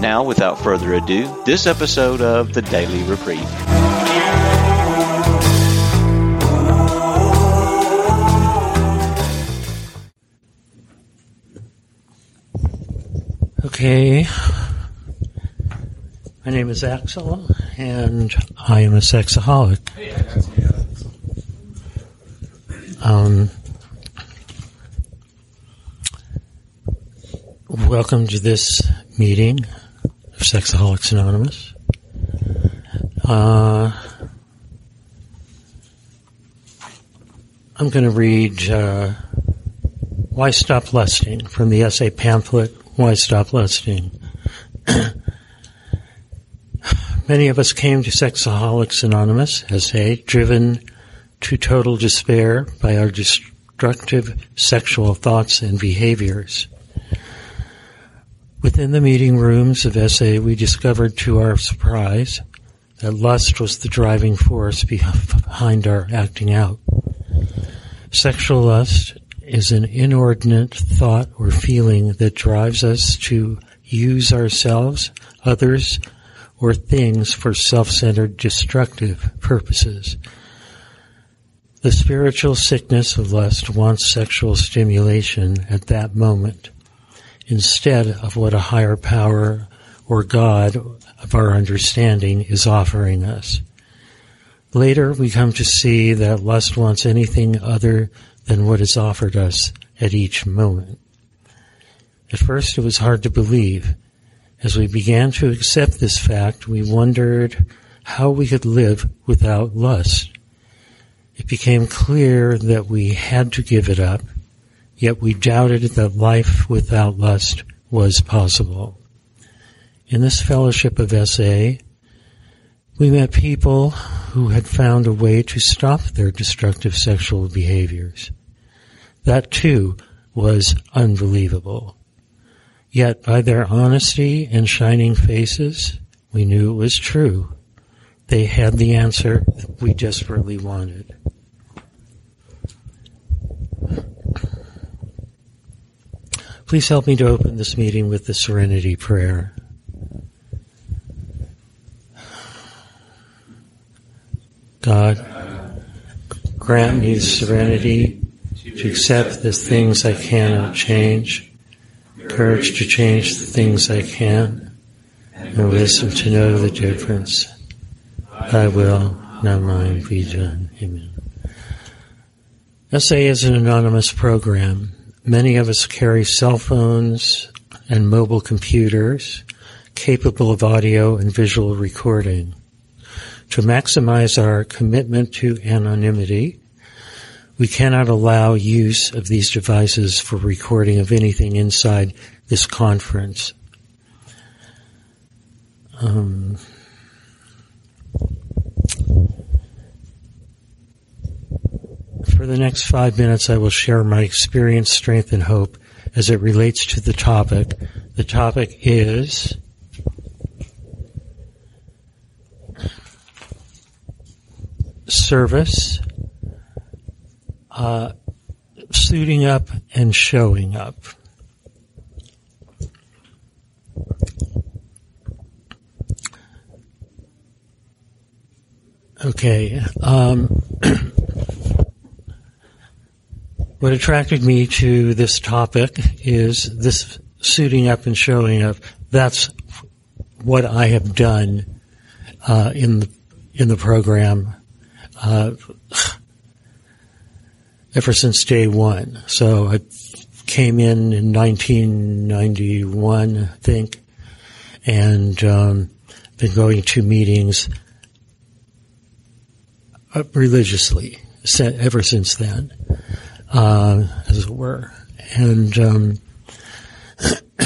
Now, without further ado, this episode of The Daily Reprieve. Okay. My name is Axel, and I am a sexaholic. Um, welcome to this meeting of Sexaholics Anonymous. Uh, I'm going to read uh, Why Stop Lusting from the SA pamphlet Why Stop Lusting. Many of us came to Sexaholics Anonymous essay driven to total despair by our destructive sexual thoughts and behaviors. Within the meeting rooms of SA, we discovered to our surprise that lust was the driving force behind our acting out. Sexual lust is an inordinate thought or feeling that drives us to use ourselves, others, or things for self-centered destructive purposes. The spiritual sickness of lust wants sexual stimulation at that moment instead of what a higher power or God of our understanding is offering us. Later, we come to see that lust wants anything other than what is offered us at each moment. At first, it was hard to believe. As we began to accept this fact, we wondered how we could live without lust. It became clear that we had to give it up, yet we doubted that life without lust was possible. In this fellowship of SA, we met people who had found a way to stop their destructive sexual behaviors. That too was unbelievable. Yet by their honesty and shining faces, we knew it was true. They had the answer we desperately wanted. Please help me to open this meeting with the Serenity Prayer. God, grant me the serenity to accept the things I cannot change, courage to change the things I can, and wisdom to know the difference. Thy will, not mine, be done. Amen. SA is an anonymous program. Many of us carry cell phones and mobile computers capable of audio and visual recording. To maximize our commitment to anonymity, we cannot allow use of these devices for recording of anything inside this conference. Um, For the next five minutes, I will share my experience, strength, and hope as it relates to the topic. The topic is service, uh, suiting up, and showing up. Okay. Um, What attracted me to this topic is this suiting up and showing up. That's what I have done uh, in the in the program uh, ever since day one. So I came in in 1991, I think, and um, been going to meetings uh, religiously ever since then uh, as it were. And um,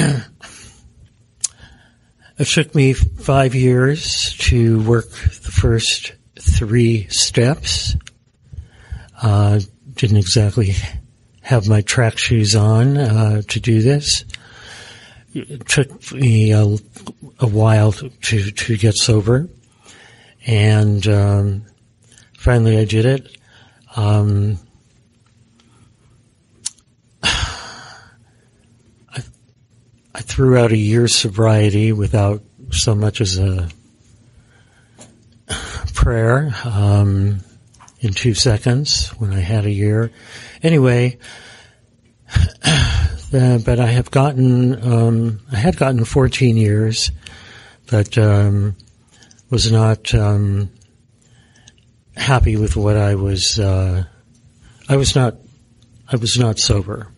it took me five years to work the first three steps. Uh, didn't exactly have my track shoes on uh, to do this. It took me a, a while to, to, get sober, and um, finally I did it. Um, I threw out a year's sobriety without so much as a prayer um, in two seconds when I had a year. Anyway, uh, but I have gotten, um, I had gotten 14 years, but um, was not um, happy with what I was. Uh, I was not. I was not sober.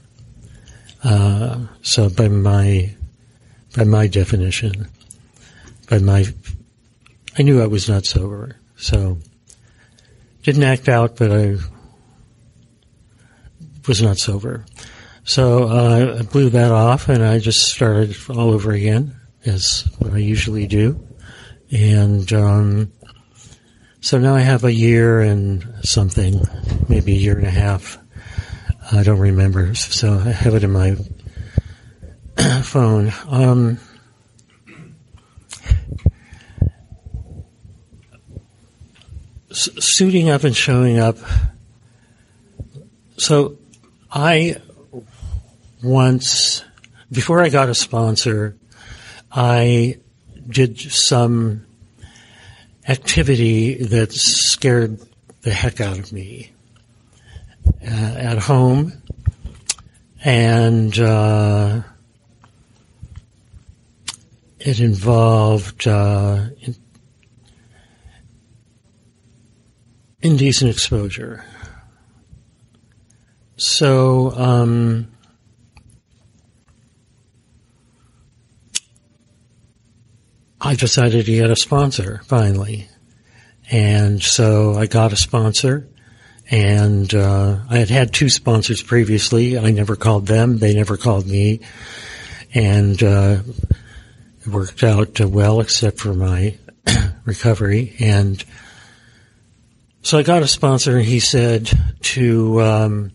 Uh, so by my by my definition, by my, I knew I was not sober. So didn't act out, but I was not sober. So uh, I blew that off, and I just started all over again, as what I usually do. And um, so now I have a year and something, maybe a year and a half. I don't remember. So I have it in my phone. Um, suiting up and showing up. So I once, before I got a sponsor, I did some activity that scared the heck out of me uh, at home. And uh, it involved uh, indecent exposure. So, um, I decided to get a sponsor finally. And so I got a sponsor and, uh, I had had two sponsors previously. I never called them. They never called me. And, uh, it worked out well except for my recovery. And so I got a sponsor and he said to, um,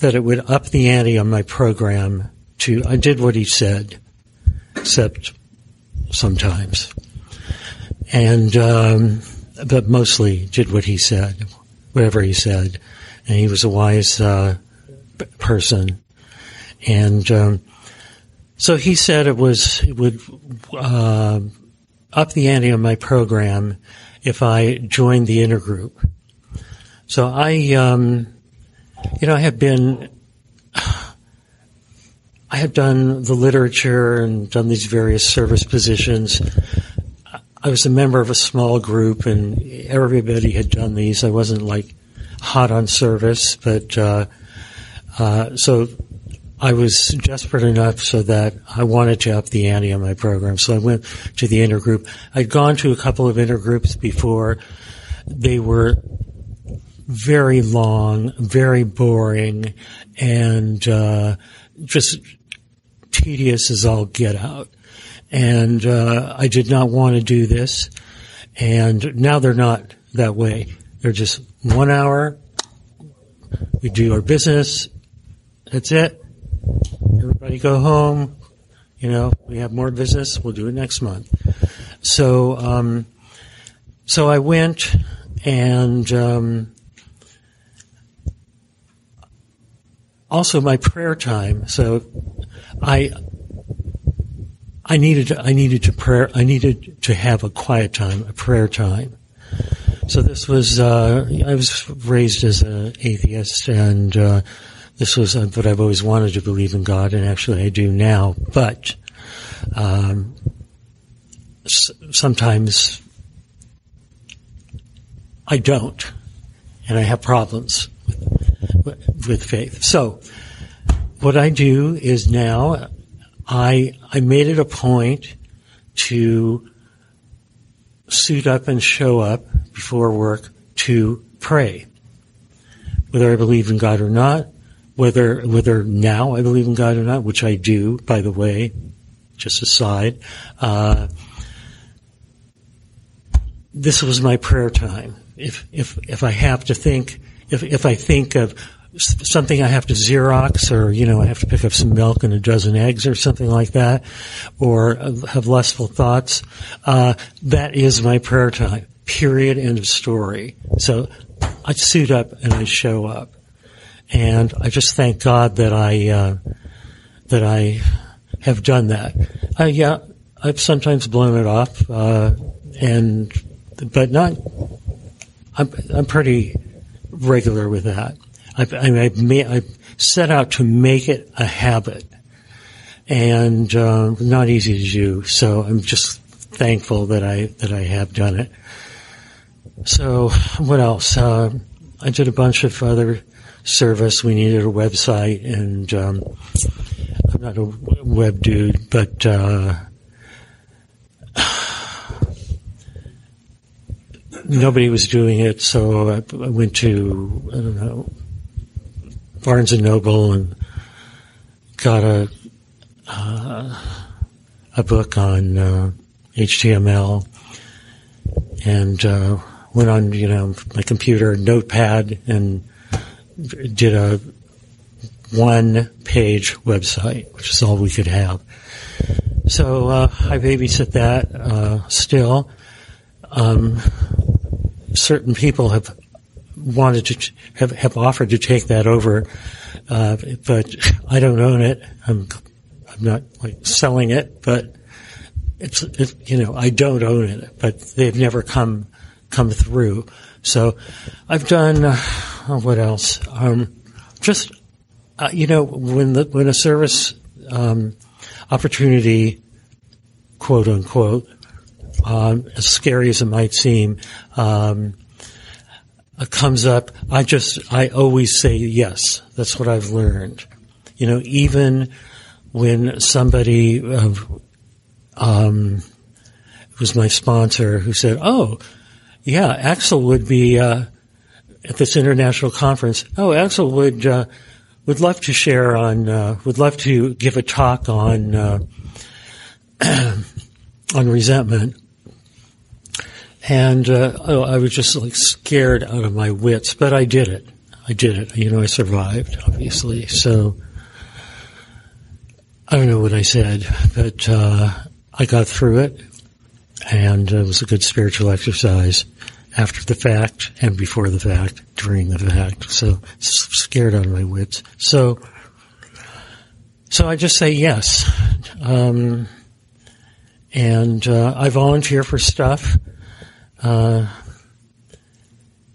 that it would up the ante on my program to, I did what he said, except sometimes. And, um, but mostly did what he said, whatever he said. And he was a wise, uh, person. And, um, so he said it was, it would, uh, up the ante on my program if I joined the intergroup. So I, um, you know, I have been I had done the literature and done these various service positions. I was a member of a small group, and everybody had done these. I wasn't like hot on service, but uh, uh, so I was desperate enough so that I wanted to up the ante on my program. So I went to the intergroup. I'd gone to a couple of intergroups before. They were very long, very boring, and uh, just tedious as all get out. And uh, I did not want to do this. And now they're not that way. They're just one hour. We do our business. That's it. Everybody go home. You know, we have more business. We'll do it next month. So, um, so I went and um, also my prayer time. So I I needed to, I needed to prayer I needed to have a quiet time, a prayer time. So this was uh, I was raised as an atheist, and uh, this was uh, what I've always wanted to believe in God, and actually I do now. But um, s- sometimes I don't, and I have problems with, with faith. So what I do is now I I made it a point to suit up and show up before work to pray. Whether I believe in God or not, whether whether now I believe in God or not, which I do, by the way, just aside. Uh, this was my prayer time. If if if I have to think, if if I think of something I have to Xerox or, you know, I have to pick up some milk and a dozen eggs or something like that, or have lustful thoughts, uh, that is my prayer time. Period. End of story. So I suit up and I show up. And I just thank God that I, uh, that I have done that. Uh, yeah, I've sometimes blown it off, uh, and, but not, I'm, I'm pretty regular with that. I've, I've, made, I've set out to make it a habit and uh, not easy to do. So I'm just thankful that I that I have done it. So what else? Uh, I did a bunch of other service. We needed a website, and um, I'm not a web dude, but. Uh, nobody was doing it, so I went to I don't know Barnes and Noble and got a uh, a book on uh, HTML and uh, went on you know my computer notepad and did a one page website, which is all we could have. So uh, I babysit that uh, still. Um, certain people have wanted to have, have offered to take that over, uh, but I don't own it. I'm I'm not like selling it, but it's, it's you know I don't own it, but they've never come come through. So I've done uh, what else? Um, just uh, you know when the when a service um, opportunity, quote unquote, um, as scary as it might seem, um, comes up, I just, I always say yes. That's what I've learned. You know, even when somebody, uh, um, was my sponsor who said, "Oh, yeah, Axel would be uh, at this international conference. Oh, Axel would uh, would love to share on, uh, would love to give a talk on uh, on resentment." And uh, oh, I was just like scared out of my wits, but I did it. I did it. You know, I survived, obviously. So I don't know what I said, but uh, I got through it, and it was a good spiritual exercise after the fact and before the fact, during the fact. So scared out of my wits. So, so I just say yes. Um, and uh, I volunteer for stuff. Uh,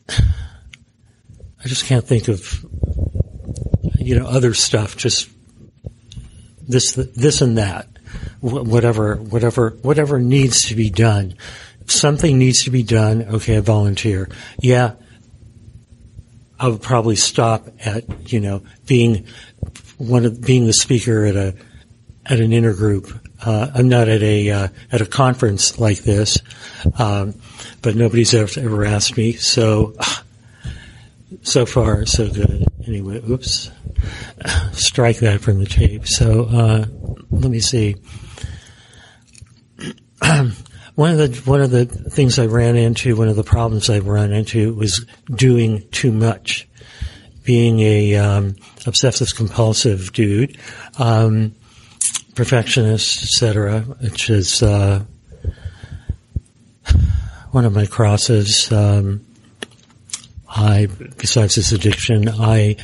I just can't think of you know other stuff. Just this, this, and that. Whatever, whatever, whatever needs to be done. If something needs to be done. Okay, I volunteer. Yeah, I would probably stop at you know being one of being the speaker at a at an intergroup. Uh, I'm not at a uh, at a conference like this. Um, but nobody's ever, ever asked me. So, so far, so good. Anyway, oops. Strike that from the tape. So, uh, let me see. one of the one of the things I ran into, one of the problems I ran into was doing too much. Being a um, obsessive compulsive dude, um, perfectionist, etc., which is uh, one of my crosses. Um, I, besides this addiction, I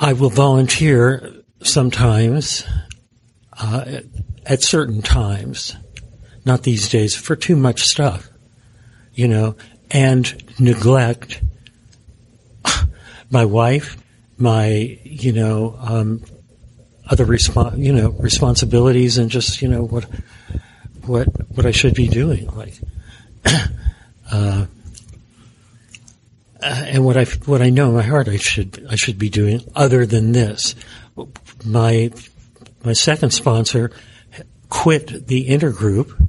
I will volunteer sometimes uh, at certain times, not these days, for too much stuff, you know, and neglect my wife, my you know um, other respons- you know responsibilities, and just you know what what what I should be doing, like, uh, and what I what I know in my heart I should I should be doing other than this. My my second sponsor quit the intergroup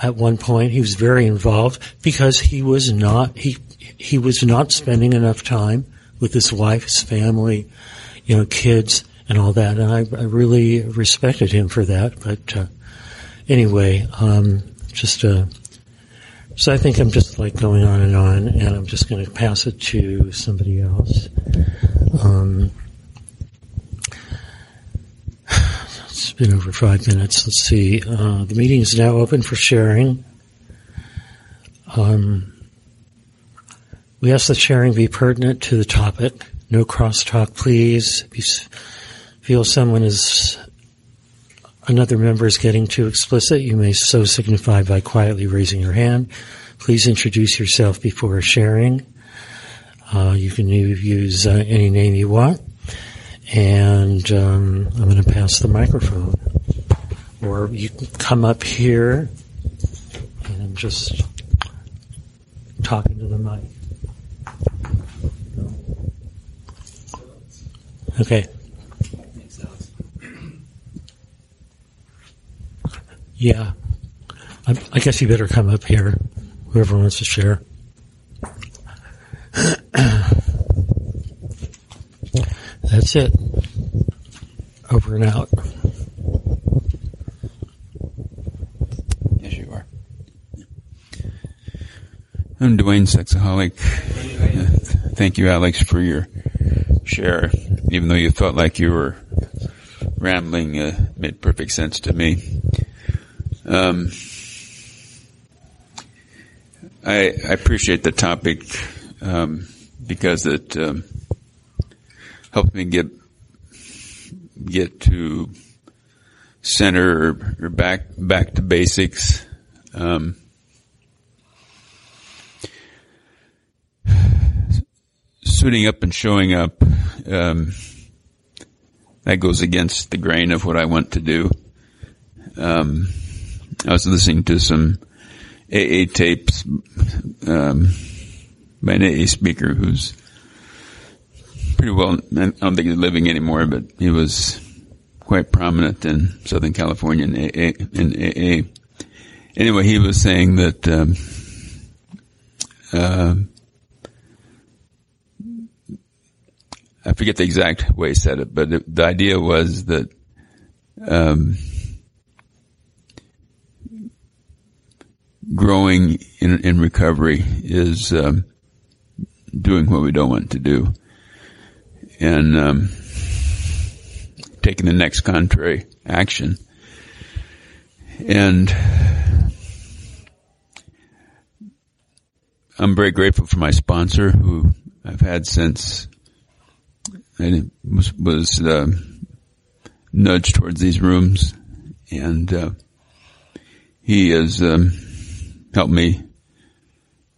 at one point. He was very involved because he was not he he was not spending enough time with his wife, his family, you know, kids, and all that. And I, I really respected him for that. But uh, anyway, um, just uh, so I think I'm just like going on and on, and I'm just going to pass it to somebody else. Um, it's been over five minutes. Let's see. Uh, the meeting is now open for sharing. Um, we ask that sharing be pertinent to the topic. No crosstalk, please. If you feel someone is another member is getting too explicit, you may so signify by quietly raising your hand. Please introduce yourself before sharing. Uh, you can use uh, any name you want. And um, I'm going to pass the microphone. Or you can come up here and just talking to the mic. Okay. Yeah. I, I, guess you better come up here, whoever wants to share. That's it. Over and out. Yes, you are. I'm Dwayne Sexaholic. Thank you, Alex, for your share. Even though you felt like you were rambling, uh, made perfect sense to me. Um, I, I, appreciate the topic um, because it um, helps me get get to center or, or back back to basics. Um, suiting up and showing up um, that goes against the grain of what I want to do. I was listening to some AA tapes um, by an AA speaker who's pretty well. I don't think he's living anymore, but he was quite prominent in Southern California in AA. In AA. Anyway, he was saying that. Um, uh, I forget the exact way he said it, but it, the idea was that um, growing in, in recovery is um, doing what we don't want to do and um, taking the next contrary action. And I'm very grateful for my sponsor who I've had since I was, was uh, nudged towards these rooms and uh, he is. um, helped me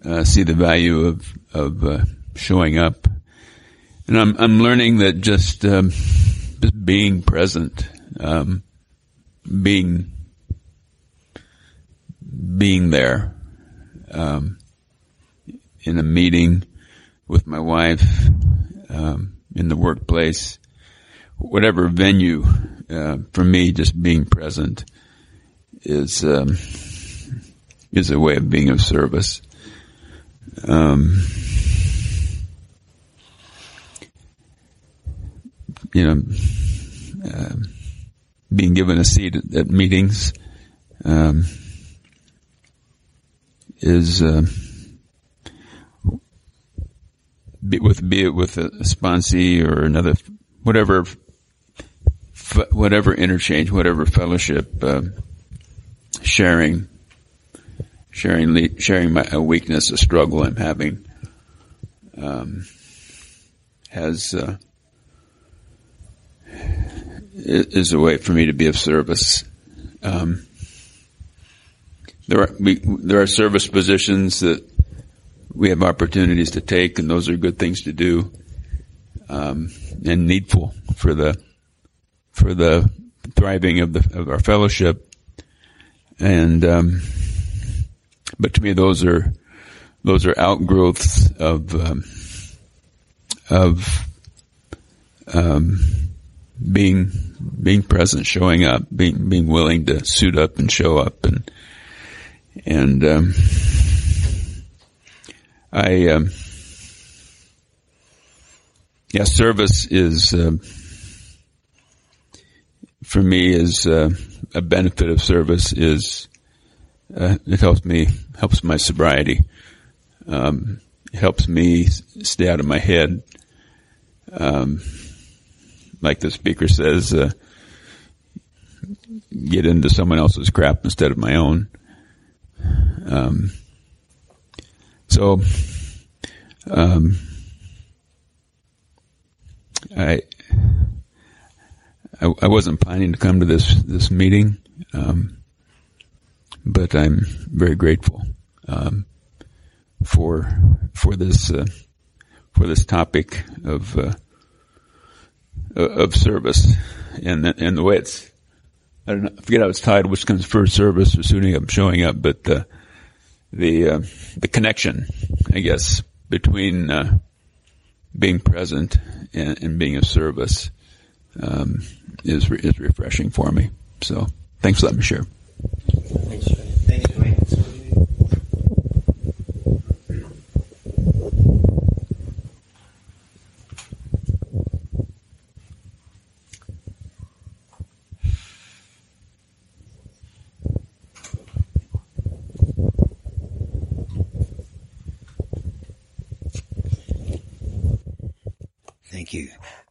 uh, see the value of of uh, showing up, and I'm I'm learning that just um, just being present, um, being being there um, in a meeting with my wife, um, in the workplace, whatever venue, uh, for me, just being present is um, is a way of being of service. Um, you know, uh, being given a seat at, at meetings um, is uh, be, with be it with a sponsee or another whatever whatever interchange, whatever fellowship, uh, sharing sharing sharing my a weakness, a struggle I'm having, um, has uh, is a way for me to be of service. Um, there are we, there are service positions that we have opportunities to take, and those are good things to do, um, and needful for the for the thriving of the of our fellowship. And um, but to me, those are those are outgrowths of um, of um, being being present, showing up, being being willing to suit up and show up, and and um, I um, yeah, service is uh, for me is uh, a benefit of service is uh, it helps me helps my sobriety. Um, helps me stay out of my head. Um, like the speaker says, uh, get into someone else's crap instead of my own. Um, so, um, I, I, I wasn't planning to come to this this meeting, um, but I'm very grateful um, for for this uh, for this topic of uh, of service and and the way it's I don't know, I forget how it's titled, which comes first, service or suiting up, showing up, but uh, the uh, the connection, I guess, between uh, being present and, and, being of service um, is is refreshing for me. So, thanks for letting me share.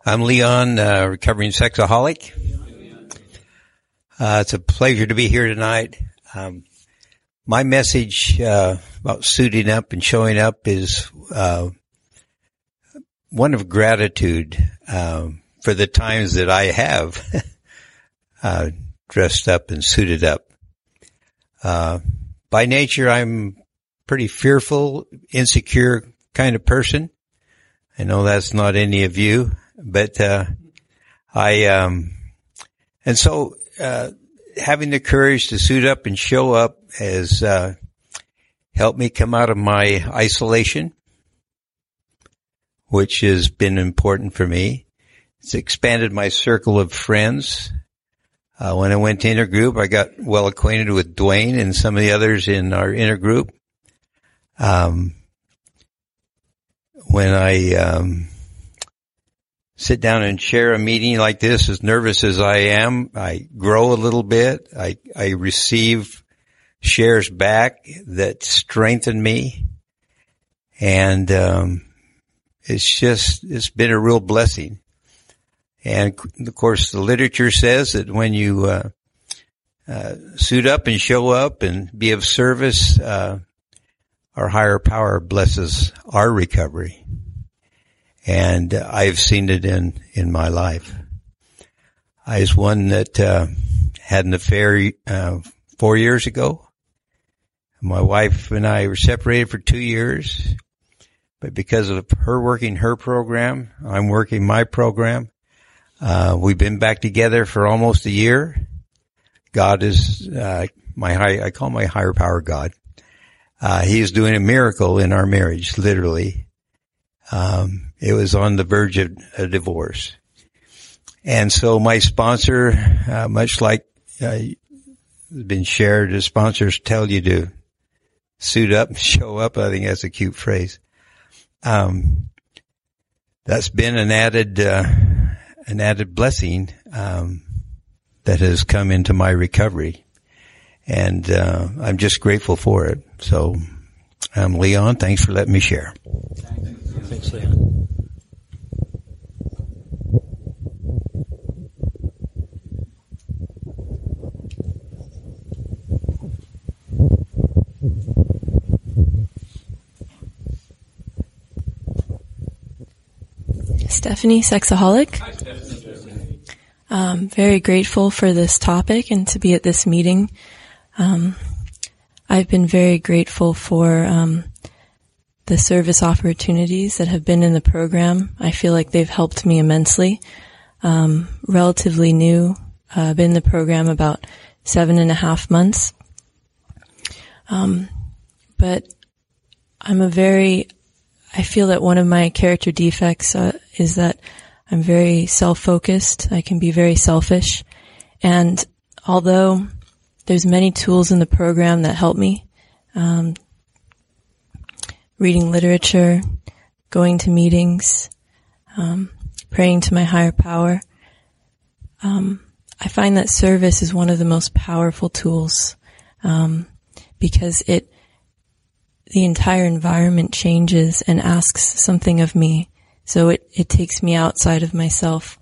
I'm Leon, uh, recovering sexaholic. Uh, it's a pleasure to be here tonight. Um, my message uh, about suiting up and showing up is uh, one of gratitude um, for the times that I have uh, dressed up and suited up. Uh, by nature, I'm pretty fearful, insecure kind of person. I know that's not any of you but uh, I um, and so uh, having the courage to suit up and show up has uh, helped me come out of my isolation, which has been important for me. It's expanded my circle of friends. Uh, when I went to intergroup, I got well acquainted with Dwayne and some of the others in our intergroup. Um, when I um, sit down and share a meeting like this, as nervous as I am, I grow a little bit. I, I receive shares back that strengthen me. And, um, it's just, it's been a real blessing. And of course, the literature says that when you, uh, uh, suit up and show up and be of service, uh, our higher power blesses our recovery and I've seen it in in my life. I was one that uh, had an affair uh, four years ago. My wife and I were separated for two years, but because of her working her program, I'm working my program. Uh, we've been back together for almost a year. God is uh, my high. I call my higher power God. Uh, he is doing a miracle in our marriage, literally. Um, it was on the verge of a divorce. And so my sponsor, uh, much like uh, been shared, the sponsors tell you to suit up and show up. I think that's a cute phrase. Um, that's been an added, uh, an added blessing, um, that has come into my recovery. And, uh, I'm just grateful for it. So I'm Leon. Thanks for letting me share. Thanks, Leon. Stephanie, sexaholic. Um, very grateful for this topic and to be at this meeting. Um, I've been very grateful for um, the service opportunities that have been in the program. I feel like they've helped me immensely. Um, relatively new, uh, been in the program about seven and a half months. Um, but I'm a very, I feel that one of my character defects uh, is that I'm very self-focused. I can be very selfish. And although there's many tools in the program that help me, um, reading literature, going to meetings, um, praying to my higher power. Um, I find that service is one of the most powerful tools um, because it the entire environment changes and asks something of me. So it it takes me outside of myself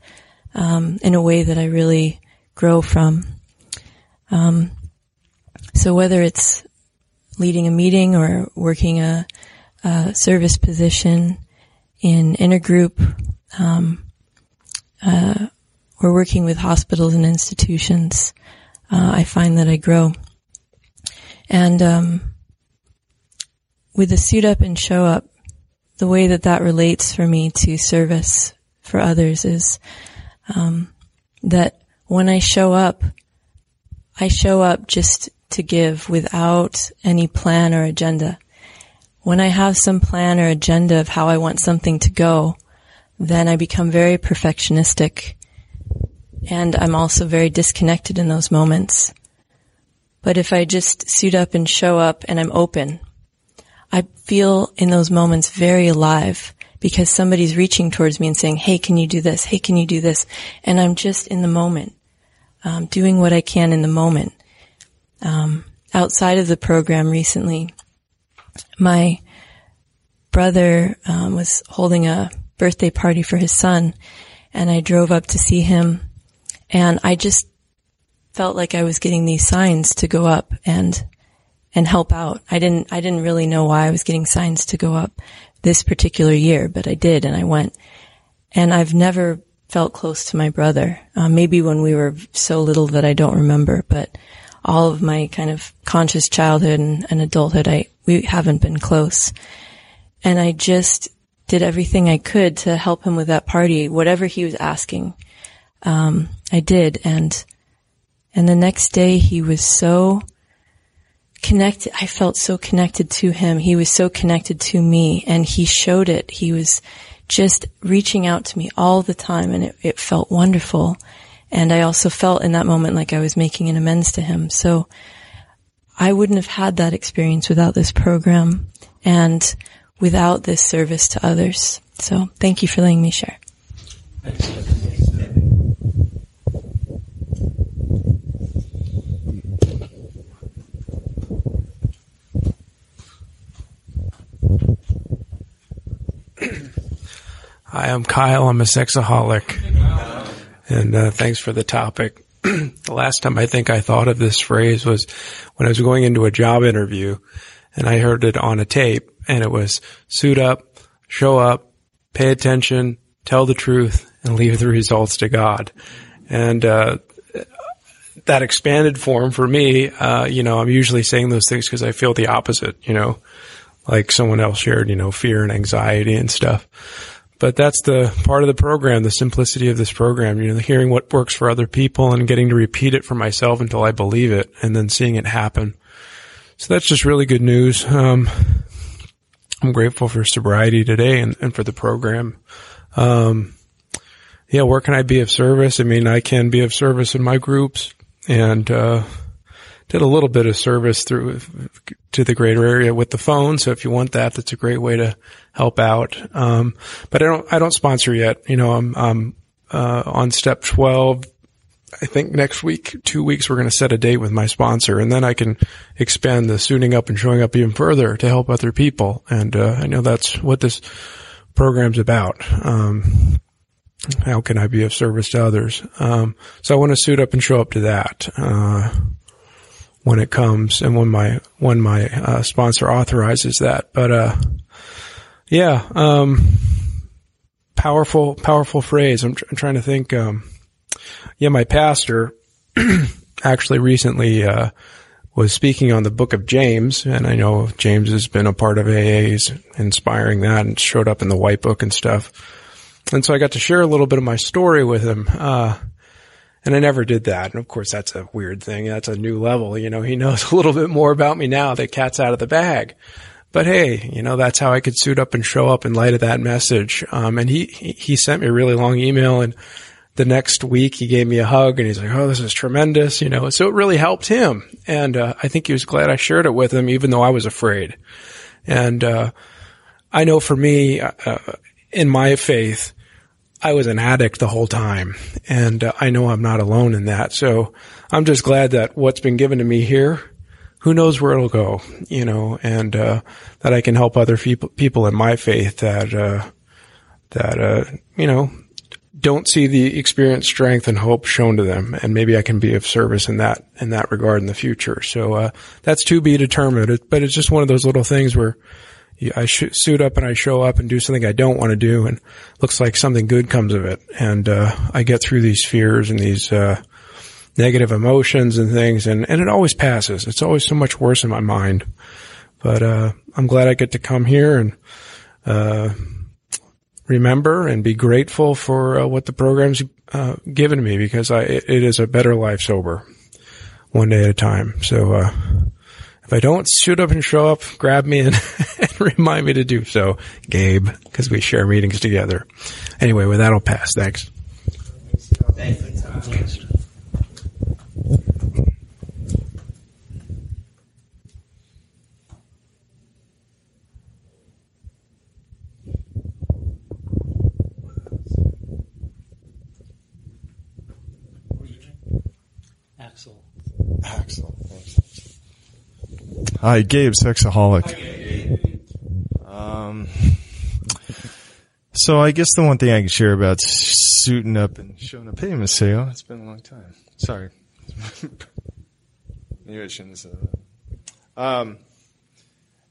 um, in a way that I really grow from. Um, so whether it's leading a meeting or working a, a service position in intergroup, um, uh, or working with hospitals and institutions, uh, I find that I grow. And um, with the suit up and show up, the way that that relates for me to service for others is um, that when I show up, I show up just to give without any plan or agenda. When I have some plan or agenda of how I want something to go, then I become very perfectionistic. And I'm also very disconnected in those moments. But if I just suit up and show up and I'm open, I feel in those moments very alive because somebody's reaching towards me and saying, Hey, can you do this? Hey, can you do this? And I'm just in the moment, um, doing what I can in the moment. Um, outside of the program recently, my brother um, was holding a birthday party for his son, and I drove up to see him, and I just felt like I was getting these signs to go up and and help out. I didn't I didn't really know why I was getting signs to go up this particular year, but I did, and I went. And I've never felt close to my brother. Uh, maybe when we were so little that I don't remember, but all of my kind of conscious childhood and, and adulthood, I we haven't been close. And I just did everything I could to help him with that party, whatever he was asking. Um, I did, and and the next day he was so connected. I felt so connected to him. He was so connected to me, and he showed it. He was just reaching out to me all the time, and it, it felt wonderful. And I also felt in that moment like I was making an amends to him. So I wouldn't have had that experience without this program and without this service to others. So thank you for letting me share. Hi, I'm Kyle. I'm a sexaholic. And uh, thanks for the topic. the last time I think I thought of this phrase was when I was going into a job interview and I heard it on a tape and it was suit up, show up, pay attention, tell the truth, and leave the results to God. And, uh, that expanded form for me, uh, you know, I'm usually saying those things because I feel the opposite, you know, like someone else shared, you know, fear and anxiety and stuff. But that's the part of the program, the simplicity of this program, you know, hearing what works for other people and getting to repeat it for myself until I believe it and then seeing it happen. So that's just really good news. Um, I'm grateful for sobriety today and, and for the program. Um, yeah, where can I be of service? I mean, I can be of service in my groups and, uh, did a little bit of service through to the greater area with the phone. So if you want that, that's a great way to help out. Um, but I don't, I don't sponsor yet. You know, I'm, I'm, uh, on step 12. I think next week, two weeks, we're going to set a date with my sponsor and then I can expand the suiting up and showing up even further to help other people. And, uh, I know that's what this program's about. Um, how can I be of service to others? Um, so I want to suit up and show up to that. Uh, when it comes and when my when my uh, sponsor authorizes that. But uh, yeah, um, powerful powerful phrase. I'm, tr- I'm trying to think. Um, yeah, my pastor actually recently uh, was speaking on the Book of James, and I know James has been a part of AA's inspiring that and showed up in the White Book and stuff. And so I got to share a little bit of my story with him. Uh, and I never did that. And of course, that's a weird thing. That's a new level. You know, he knows a little bit more about me now that cat's out of the bag. But hey, you know, that's how I could suit up and show up in light of that message. Um, and he, he sent me a really long email and the next week he gave me a hug and he's like, Oh, this is tremendous. You know, so it really helped him. And, uh, I think he was glad I shared it with him, even though I was afraid. And, uh, I know for me, uh, in my faith, I was an addict the whole time, and uh, I know I'm not alone in that. So I'm just glad that what's been given to me here, who knows where it'll go, you know, and uh, that I can help other people people in my faith that uh, that uh, you know don't see the experience, strength, and hope shown to them, and maybe I can be of service in that in that regard in the future. So uh, that's to be determined. But it's just one of those little things where I suit up and I show up and do something I don't want to do, and looks like something good comes of it. And uh, I get through these fears and these uh, negative emotions and things, and, and it always passes. It's always so much worse in my mind. But uh, I'm glad I get to come here and uh, remember and be grateful for uh, what the program's uh, given me because I, it, it is a better life sober, one day at a time. So if I don't shoot up and show up, grab me and, and remind me to do so, Gabe, because we share meetings together. Anyway, with that, I'll pass. Thanks. Thanks. Hi, Gabe, sexaholic. Um, so I guess the one thing I can share about suiting up and showing up. Hey, Miss Seo, it's been a long time. Sorry. Maybe I shouldn't said that. Um,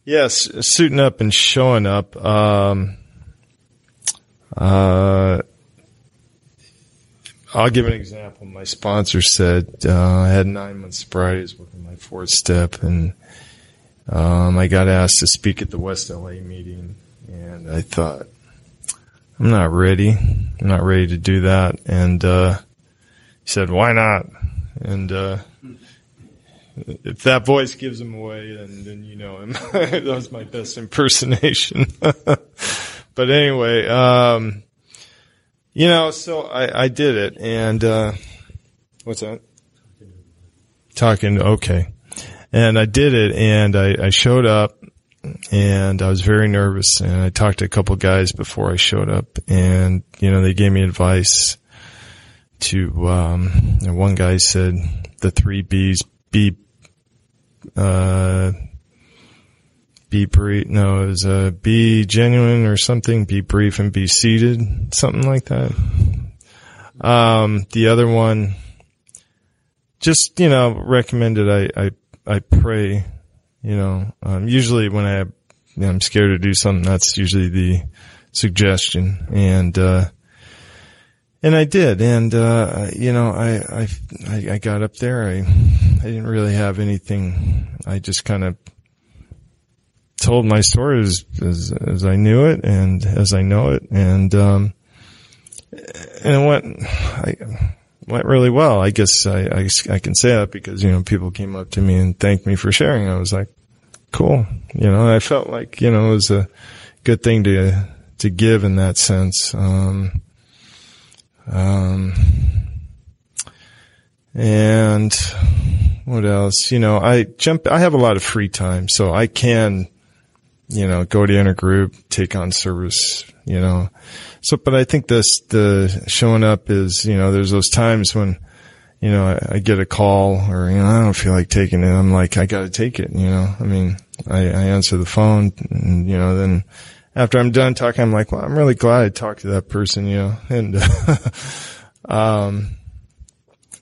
yes, suiting up and showing up. Um, uh, I'll give an example. My sponsor said uh, I had nine months sobriety, was working my fourth step, and um, I got asked to speak at the West LA meeting, and I thought, I'm not ready. I'm not ready to do that. And uh, he said, Why not? And uh, if that voice gives him away, then, then you know him. that was my best impersonation. but anyway, um, you know, so I, I did it, and uh, what's that? Talking. Okay and I did it and I, I showed up and I was very nervous and I talked to a couple guys before I showed up and, you know, they gave me advice to, um, one guy said the three B's, be, uh, be brief, no, it was, uh, be genuine or something, be brief and be seated, something like that. Um, the other one, just, you know, recommended I, I I pray, you know, um, usually when I, you know, I'm scared to do something, that's usually the suggestion. And, uh, and I did. And, uh, you know, I, I, I got up there. I, I didn't really have anything. I just kind of told my story as, as, as I knew it and as I know it. And, um, and it went, I, went really well. I guess I, I, I, can say that because, you know, people came up to me and thanked me for sharing. I was like, cool. You know, I felt like, you know, it was a good thing to, to give in that sense. Um, um, and what else? You know, I jump, I have a lot of free time, so I can, you know, go to intergroup, take on service, you know, so, but I think this, the showing up is, you know, there's those times when, you know, I, I get a call or, you know, I don't feel like taking it. I'm like, I gotta take it, you know, I mean, I, I answer the phone and, you know, then after I'm done talking, I'm like, well, I'm really glad I talked to that person, you know, and, um,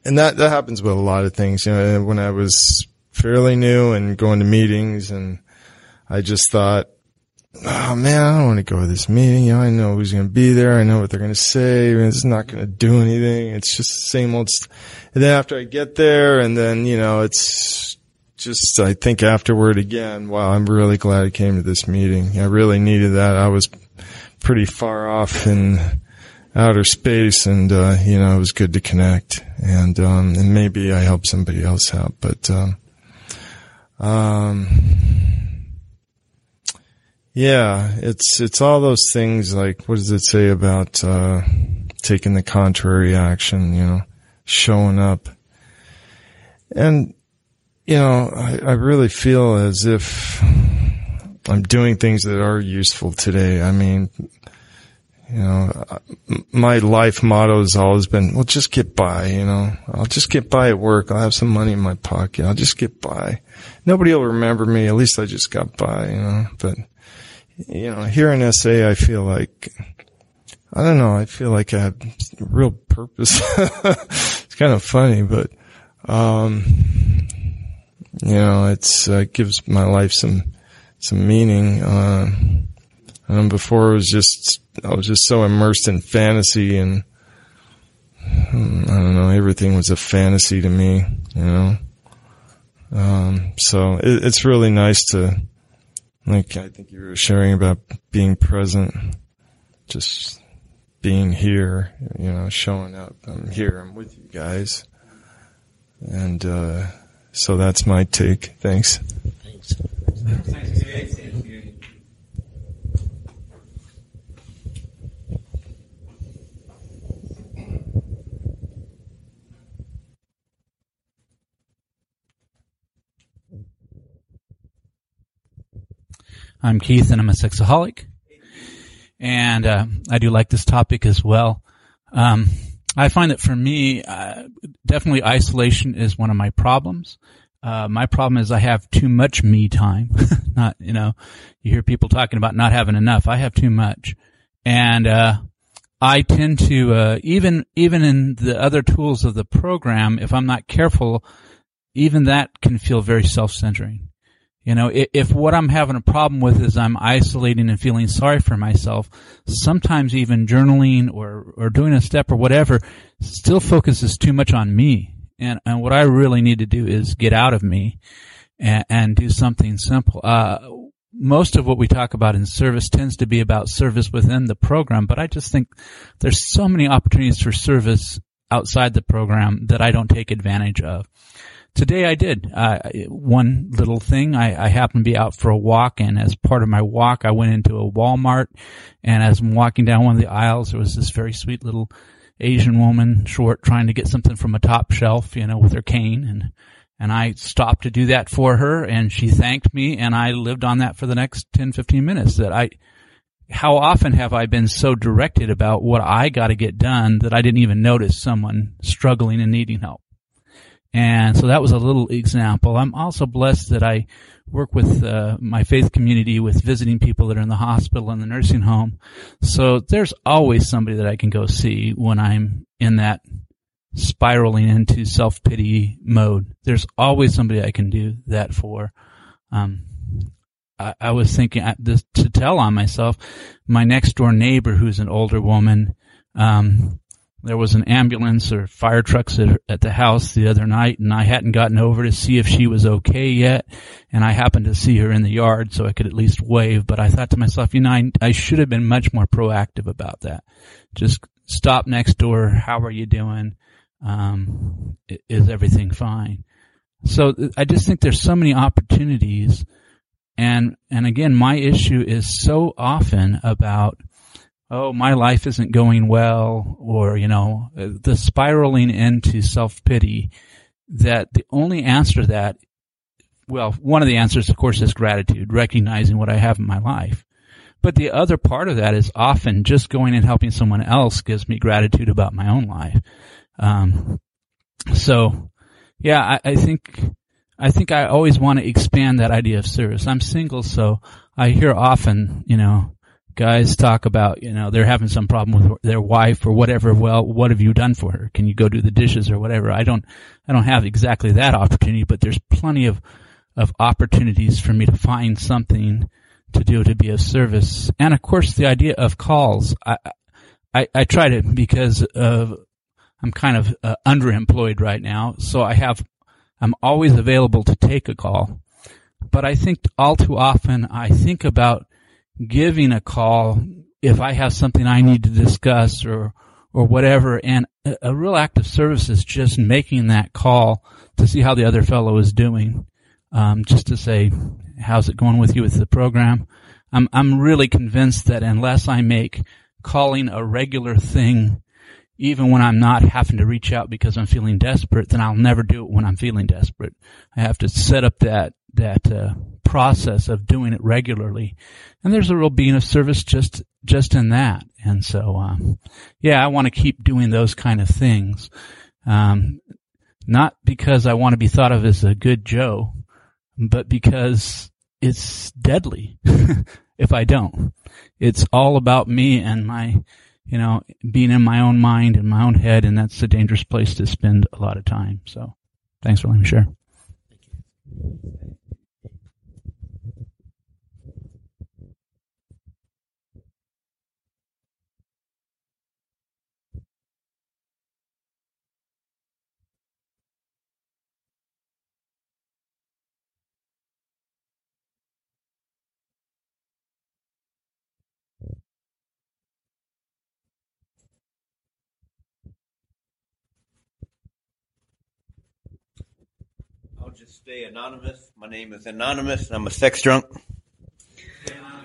and that, that happens with a lot of things, you know, when I was fairly new and going to meetings and I just thought, oh man, I don't want to go to this meeting. You know, I know who's going to be there. I know what they're going to say. It's not going to do anything. It's just the same old. St-. And then after I get there and then, you know, it's just, I think afterward again, wow, I'm really glad I came to this meeting. I really needed that. I was pretty far off in outer space and, uh, you know, it was good to connect and, um, and maybe I helped somebody else out, but, um, um, yeah, it's it's all those things like what does it say about uh, taking the contrary action? You know, showing up, and you know, I, I really feel as if I'm doing things that are useful today. I mean, you know, my life motto has always been, well, just get by, you know, I'll just get by at work. I'll have some money in my pocket. I'll just get by. Nobody will remember me. At least I just got by, you know, but, you know, here in SA, I feel like, I don't know, I feel like I have real purpose. it's kind of funny, but, um, you know, it's, uh, gives my life some, some meaning. Uh, um, before it was just, I was just so immersed in fantasy and hmm, I don't know, everything was a fantasy to me, you know. Um, so it, it's really nice to, like, I think you were sharing about being present, just being here, you know, showing up. I'm here. I'm with you guys. And, uh, so that's my take. Thanks. Thanks. I'm Keith and I'm a sexaholic. And, uh, I do like this topic as well. Um, I find that for me, uh, definitely isolation is one of my problems. Uh, my problem is I have too much me time. not, you know, you hear people talking about not having enough. I have too much. And, uh, I tend to, uh, even, even in the other tools of the program, if I'm not careful, even that can feel very self-centering. You know, if, if, what I'm having a problem with is I'm isolating and feeling sorry for myself, sometimes even journaling or, or doing a step or whatever still focuses too much on me. And, and what I really need to do is get out of me and, and do something simple. Uh, most of what we talk about in service tends to be about service within the program, but I just think there's so many opportunities for service outside the program that I don't take advantage of today I did. Uh, one little thing, I, I, happened to be out for a walk, and as part of my walk, I went into a Walmart, and as I'm walking down one of the aisles, there was this very sweet little Asian woman, short, trying to get something from a top shelf, you know, with her cane, and and I stopped to do that for her, and she thanked me, and I lived on that for the next 10, 15 minutes. That I, how often have I been so directed about what I got to get done that I didn't even notice someone struggling and needing help? And so that was a little example. I'm also blessed that I work with uh, my faith community with visiting people that are in the hospital and the nursing home. So there's always somebody that I can go see when I'm in that spiraling into self-pity mode. There's always somebody I can do that for. Um, I, I, was thinking uh, this, to tell on myself, my next door neighbor who's an older woman, um, there was an ambulance or fire trucks at, at, the house the other night and I hadn't gotten over to see if she was okay yet. And I happened to see her in the yard so I could at least wave. But I thought to myself, you know, I, I should have been much more proactive about that. Just stop next door. How are you doing? Um, is everything fine? So I just think there's so many opportunities. And, and again, my issue is so often about oh, my life isn't going well, or, you know, the spiraling into self-pity, that the only answer to that, well, one of the answers, of course, is gratitude, recognizing what I have in my life. But the other part of that is often just going and helping someone else gives me gratitude about my own life. Um, so, yeah, I, I think, I think I always want to expand that idea of service. I'm single, so I hear often, you know, guys talk about, you know, they're having some problem with their wife or whatever. Well, what have you done for her? Can you go do the dishes or whatever? I don't, I don't have exactly that opportunity, but there's plenty of, of opportunities for me to find something to do to be of service. And of course, the idea of calls, I, I, I tried it because of, I'm kind of uh, underemployed right now. So I have, I'm always available to take a call. But I think all too often I think about giving a call if I have something I need to discuss or or whatever. And a, real act of service is just making that call to see how the other fellow is doing. Um, just to say, how's it going with you with the program? I'm I'm really convinced that unless I make calling a regular thing, even when I'm not having to reach out because I'm feeling desperate, then I'll never do it when I'm feeling desperate. I have to set up that that uh, process of doing it regularly. And there's a real being of service just just in that. And so, um, yeah, I want to keep doing those kind of things. Um, not because I want to be thought of as a good Joe, but because it's deadly if I don't. It's all about me and my, you know, being in my own mind and my own head, and that's a dangerous place to spend a lot of time. So, thanks for letting me share. I'll just stay anonymous. My name is Anonymous. I'm a sex drunk.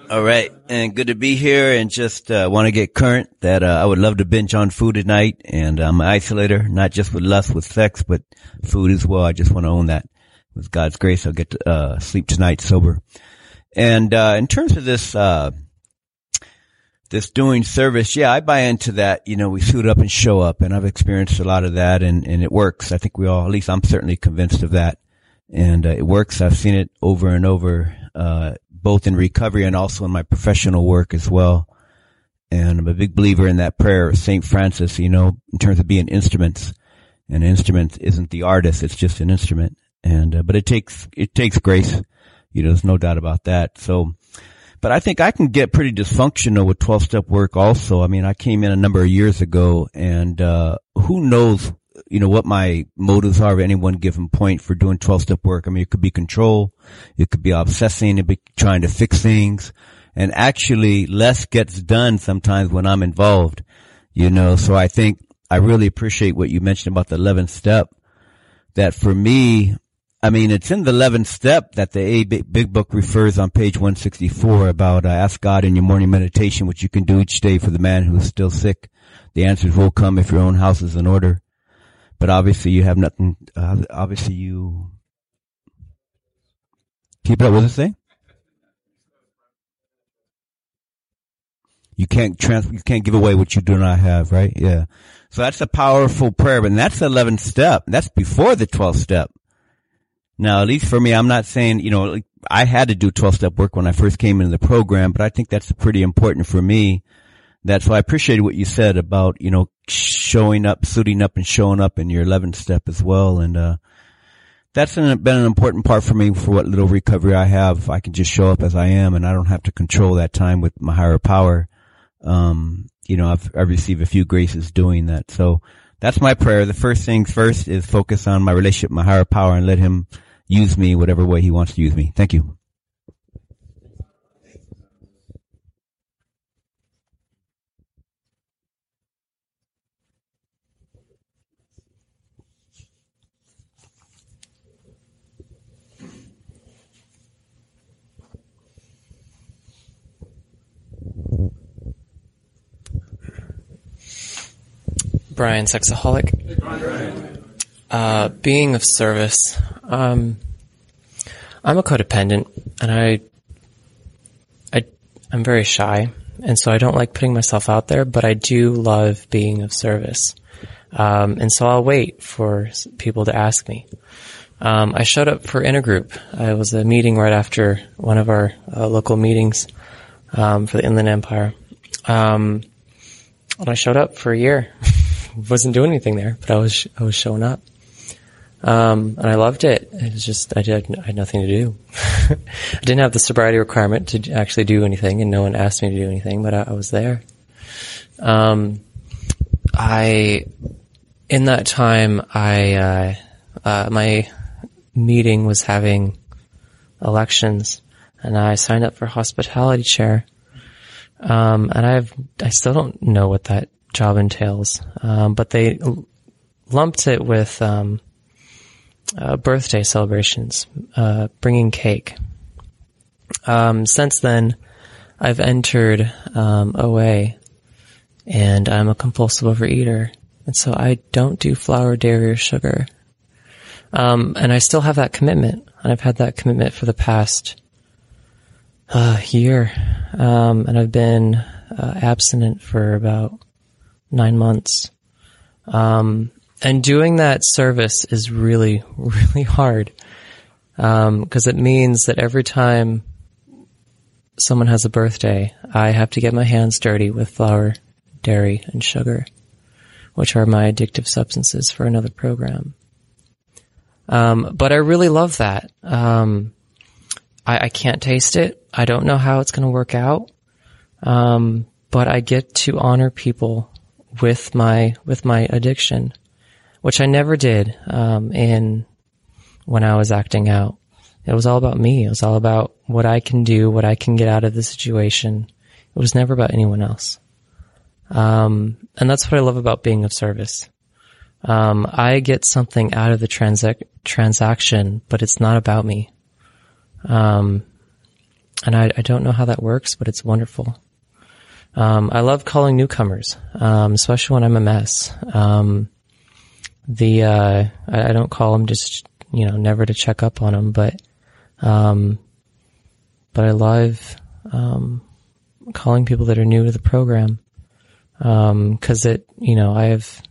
All right, and good to be here. And just uh, want to get current that uh, I would love to binge on food tonight. And I'm an isolator, not just with lust, with sex, but food as well. I just want to own that. With God's grace, I'll get to uh, sleep tonight sober. And uh, in terms of this, uh, this doing service, yeah, I buy into that. You know, we suit up and show up, and I've experienced a lot of that, and and it works. I think we all, at least I'm certainly convinced of that, and uh, it works. I've seen it over and over, uh, both in recovery and also in my professional work as well. And I'm a big believer in that prayer of Saint Francis. You know, in terms of being instruments, an instrument isn't the artist; it's just an instrument. And uh, but it takes it takes grace. You know, there's no doubt about that. So but I think I can get pretty dysfunctional with 12 step work also. I mean, I came in a number of years ago and, uh, who knows, you know, what my motives are at any one given point for doing 12 step work. I mean, it could be control. It could be obsessing. Could be trying to fix things and actually less gets done sometimes when I'm involved, you know, so I think I really appreciate what you mentioned about the 11th step that for me, I mean, it's in the 11th step that the A Big Book refers on page 164 about uh, ask God in your morning meditation, which you can do each day for the man who is still sick. The answers will come if your own house is in order. But obviously you have nothing, uh, obviously you keep it up. What does it say? You can't trans, you can't give away what you do not have, right? Yeah. So that's a powerful prayer, but that's the 11th step. That's before the 12th step. Now, at least for me, I'm not saying, you know, I had to do 12 step work when I first came into the program, but I think that's pretty important for me. That's why I appreciated what you said about, you know, showing up, suiting up and showing up in your 11th step as well. And, uh, that's an, been an important part for me for what little recovery I have. I can just show up as I am and I don't have to control that time with my higher power. Um, you know, I've, I've received a few graces doing that. So that's my prayer. The first things first is focus on my relationship, my higher power and let him use me whatever way he wants to use me. Thank you. Brian, sexaholic. Uh, being of service. Um, I'm a codependent, and I, I, I'm very shy, and so I don't like putting myself out there. But I do love being of service, um, and so I'll wait for people to ask me. Um, I showed up for intergroup. I was a meeting right after one of our uh, local meetings um, for the Inland Empire, um, and I showed up for a year. wasn't doing anything there, but I was I was showing up, um, and I loved it. It was just I did I had nothing to do. I didn't have the sobriety requirement to actually do anything, and no one asked me to do anything, but I, I was there. Um, I in that time I uh, uh, my meeting was having elections, and I signed up for hospitality chair. Um, and I've I still don't know what that job entails. Um, but they lumped it with um, uh, birthday celebrations, uh, bringing cake. Um, since then, I've entered um, OA, and I'm a compulsive overeater, and so I don't do flour, dairy, or sugar. Um, and I still have that commitment, and I've had that commitment for the past uh, year, um, and I've been uh, abstinent for about nine months. Um, and doing that service is really, really hard. Because um, it means that every time someone has a birthday, I have to get my hands dirty with flour, dairy, and sugar, which are my addictive substances for another program. Um, but I really love that. Um, I, I, can't taste it. I don't know how it's going to work out. Um, but I get to honor people with my with my addiction, which I never did um, in when I was acting out. It was all about me. It was all about what I can do, what I can get out of the situation. It was never about anyone else. Um, and that's what I love about being of service. Um, I get something out of the transac- transaction, but it's not about me. Um, and I, I, don't know how that works, but it's wonderful. Um, I love calling newcomers, um, especially when I'm a mess. Um, the uh, I, I, don't call them just you know never to check up on them, but um, but I love um, calling people that are new to the program because um, it you know I have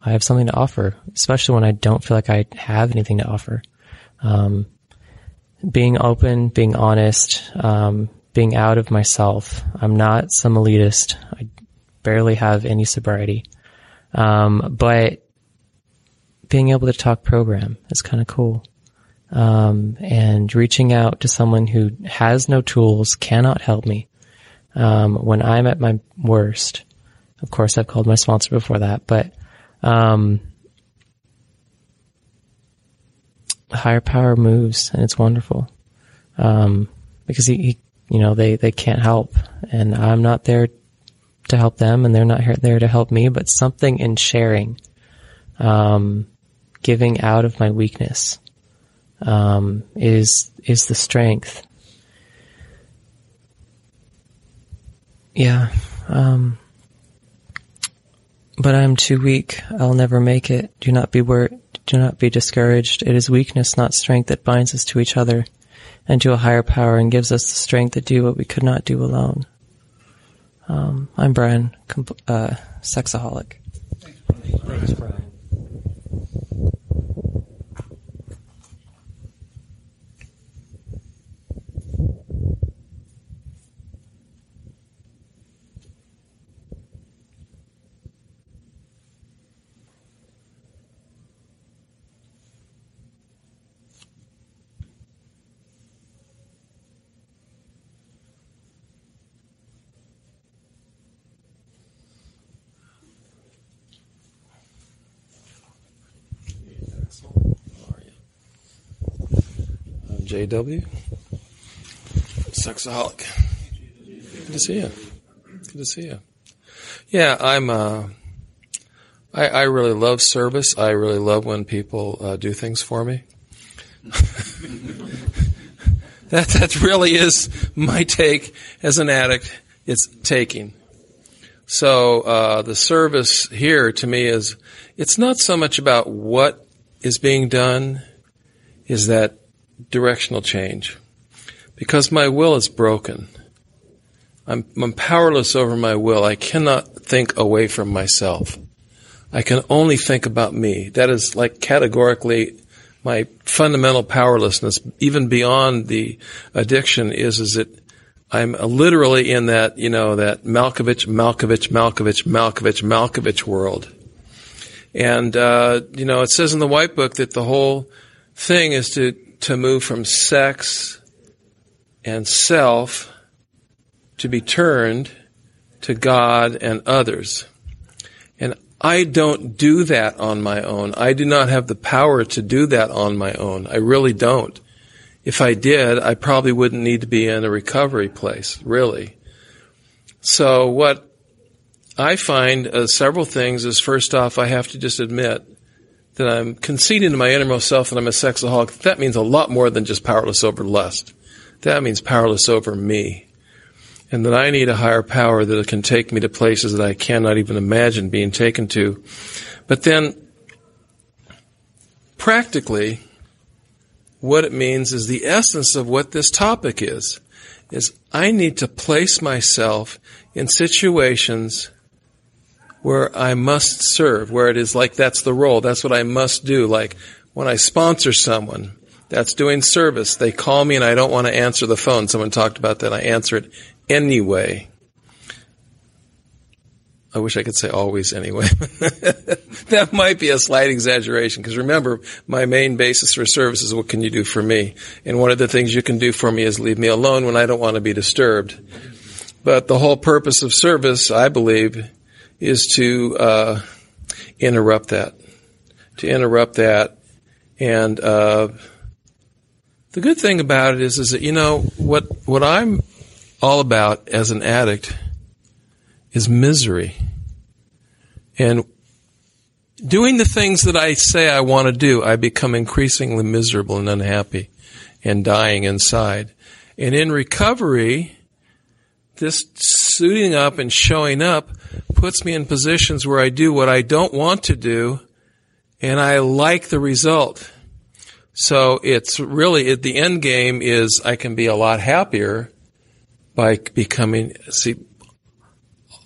I have something to offer, especially when I don't feel like I have anything to offer. being open, being honest, being out of myself. I'm not some elitist. I barely have any sobriety. Um, but being able to talk program is kind of cool. Um, and reaching out to someone who has no tools, cannot help me. Um, when I'm at my worst, of course, I've called my sponsor before that, but, um, higher power moves and it's wonderful. Um, because he, he, you know, they, they can't help and I'm not there to help them and they're not here there to help me, but something in sharing, um, giving out of my weakness, um, is, is the strength. Yeah. Um, but I am too weak. I'll never make it. Do not be worried. Do not be discouraged. It is weakness, not strength, that binds us to each other and to a higher power and gives us the strength to do what we could not do alone. Um, I'm Brian, uh, sexaholic. Thanks, Brian. JW. Sexaholic. Good to see you. Good to see you. Yeah, I'm. Uh, I, I really love service. I really love when people uh, do things for me. that that really is my take as an addict. It's taking. So uh, the service here to me is it's not so much about what is being done, is that directional change because my will is broken. I'm, I'm, powerless over my will. I cannot think away from myself. I can only think about me. That is like categorically my fundamental powerlessness, even beyond the addiction, is is that I'm literally in that you know that Malkovich, Malkovich, Malkovich, Malkovich, Malkovich world. And uh, you know, it says in the White Book that the whole thing is to to move from sex and self to be turned to God and others. And I don't do that on my own. I do not have the power to do that on my own. I really don't. If I did, I probably wouldn't need to be in a recovery place, really. So what I find uh, several things is first off, I have to just admit that I'm conceding to my innermost self that I'm a sexaholic, that means a lot more than just powerless over lust. That means powerless over me. And that I need a higher power that can take me to places that I cannot even imagine being taken to. But then, practically, what it means is the essence of what this topic is. is I need to place myself in situations where I must serve, where it is like that's the role, that's what I must do. Like when I sponsor someone, that's doing service. They call me and I don't want to answer the phone. Someone talked about that. I answer it anyway. I wish I could say always anyway. that might be a slight exaggeration because remember, my main basis for service is what can you do for me? And one of the things you can do for me is leave me alone when I don't want to be disturbed. But the whole purpose of service, I believe, is to uh, interrupt that. To interrupt that. And uh, the good thing about it is, is that, you know, what, what I'm all about as an addict is misery. And doing the things that I say I want to do, I become increasingly miserable and unhappy and dying inside. And in recovery, this suiting up and showing up puts me in positions where I do what I don't want to do and I like the result. So it's really, the end game is I can be a lot happier by becoming, see,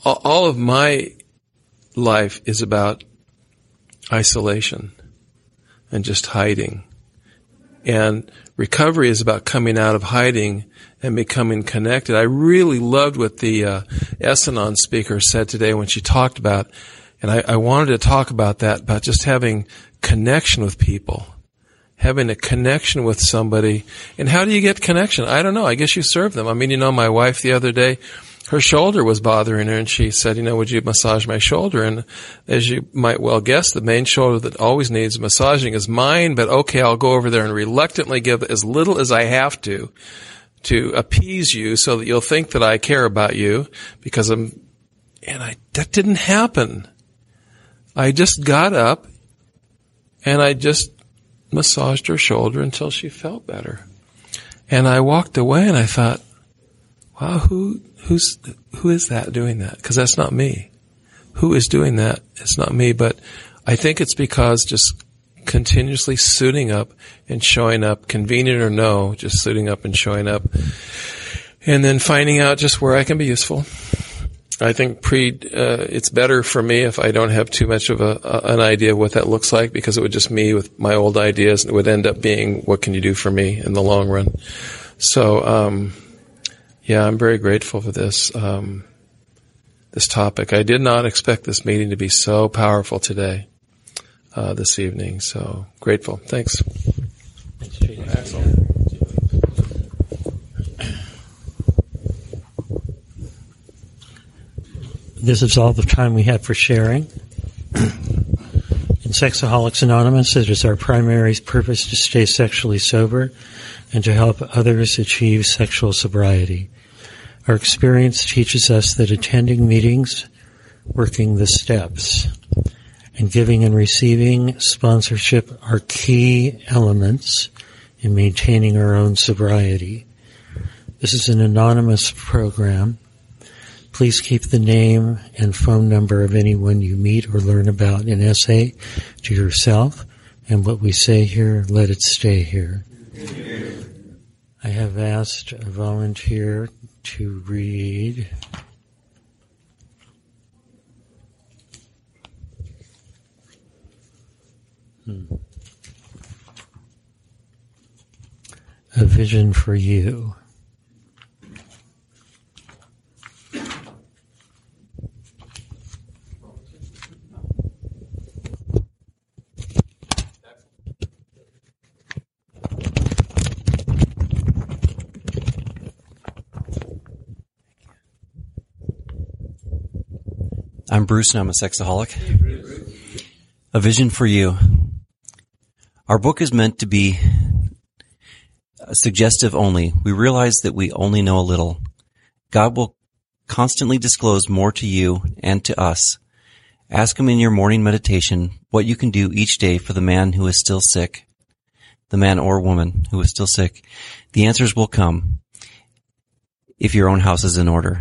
all of my life is about isolation and just hiding. And recovery is about coming out of hiding and becoming connected. I really loved what the uh, S-Anon speaker said today when she talked about, and I, I wanted to talk about that, about just having connection with people having a connection with somebody. And how do you get connection? I don't know. I guess you serve them. I mean, you know, my wife the other day, her shoulder was bothering her and she said, you know, would you massage my shoulder? And as you might well guess, the main shoulder that always needs massaging is mine, but okay, I'll go over there and reluctantly give as little as I have to to appease you so that you'll think that I care about you because I'm, and I, that didn't happen. I just got up and I just massaged her shoulder until she felt better. And I walked away and I thought, wow, who, who's, who is that doing that? Cause that's not me. Who is doing that? It's not me, but I think it's because just continuously suiting up and showing up, convenient or no, just suiting up and showing up. And then finding out just where I can be useful I think pre, uh, it's better for me if I don't have too much of a, a, an idea what that looks like because it would just me with my old ideas and it would end up being what can you do for me in the long run. So, um, yeah, I'm very grateful for this, um, this topic. I did not expect this meeting to be so powerful today, uh, this evening. So grateful. Thanks. Excellent. This is all the time we have for sharing. In Sexaholics Anonymous, it is our primary purpose to stay sexually sober and to help others achieve sexual sobriety. Our experience teaches us that attending meetings, working the steps, and giving and receiving sponsorship are key elements in maintaining our own sobriety. This is an anonymous program Please keep the name and phone number of anyone you meet or learn about in SA to yourself, and what we say here, let it stay here. I have asked a volunteer to read hmm. a vision for you. I'm Bruce and I'm a sexaholic. A vision for you. Our book is meant to be suggestive only. We realize that we only know a little. God will constantly disclose more to you and to us. Ask Him in your morning meditation what you can do each day for the man who is still sick, the man or woman who is still sick. The answers will come if your own house is in order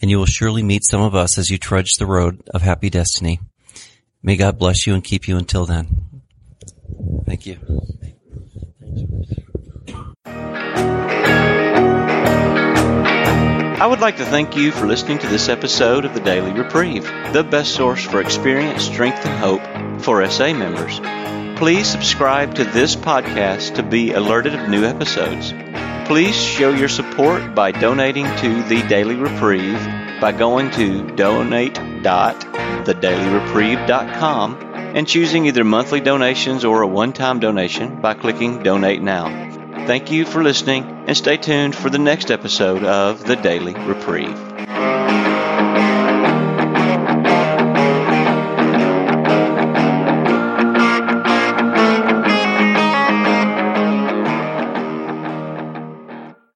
and you will surely meet some of us as you trudge the road of happy destiny. May God bless you and keep you until then. Thank you. I would like to thank you for listening to this episode of the Daily Reprieve, the best source for experience, strength, and hope for SA members. Please subscribe to this podcast to be alerted of new episodes. Please show your support by donating to the Daily Reprieve by going to donate.thedailyreprieve.com and choosing either monthly donations or a one-time donation by clicking Donate Now. Thank you for listening and stay tuned for the next episode of The Daily Reprieve.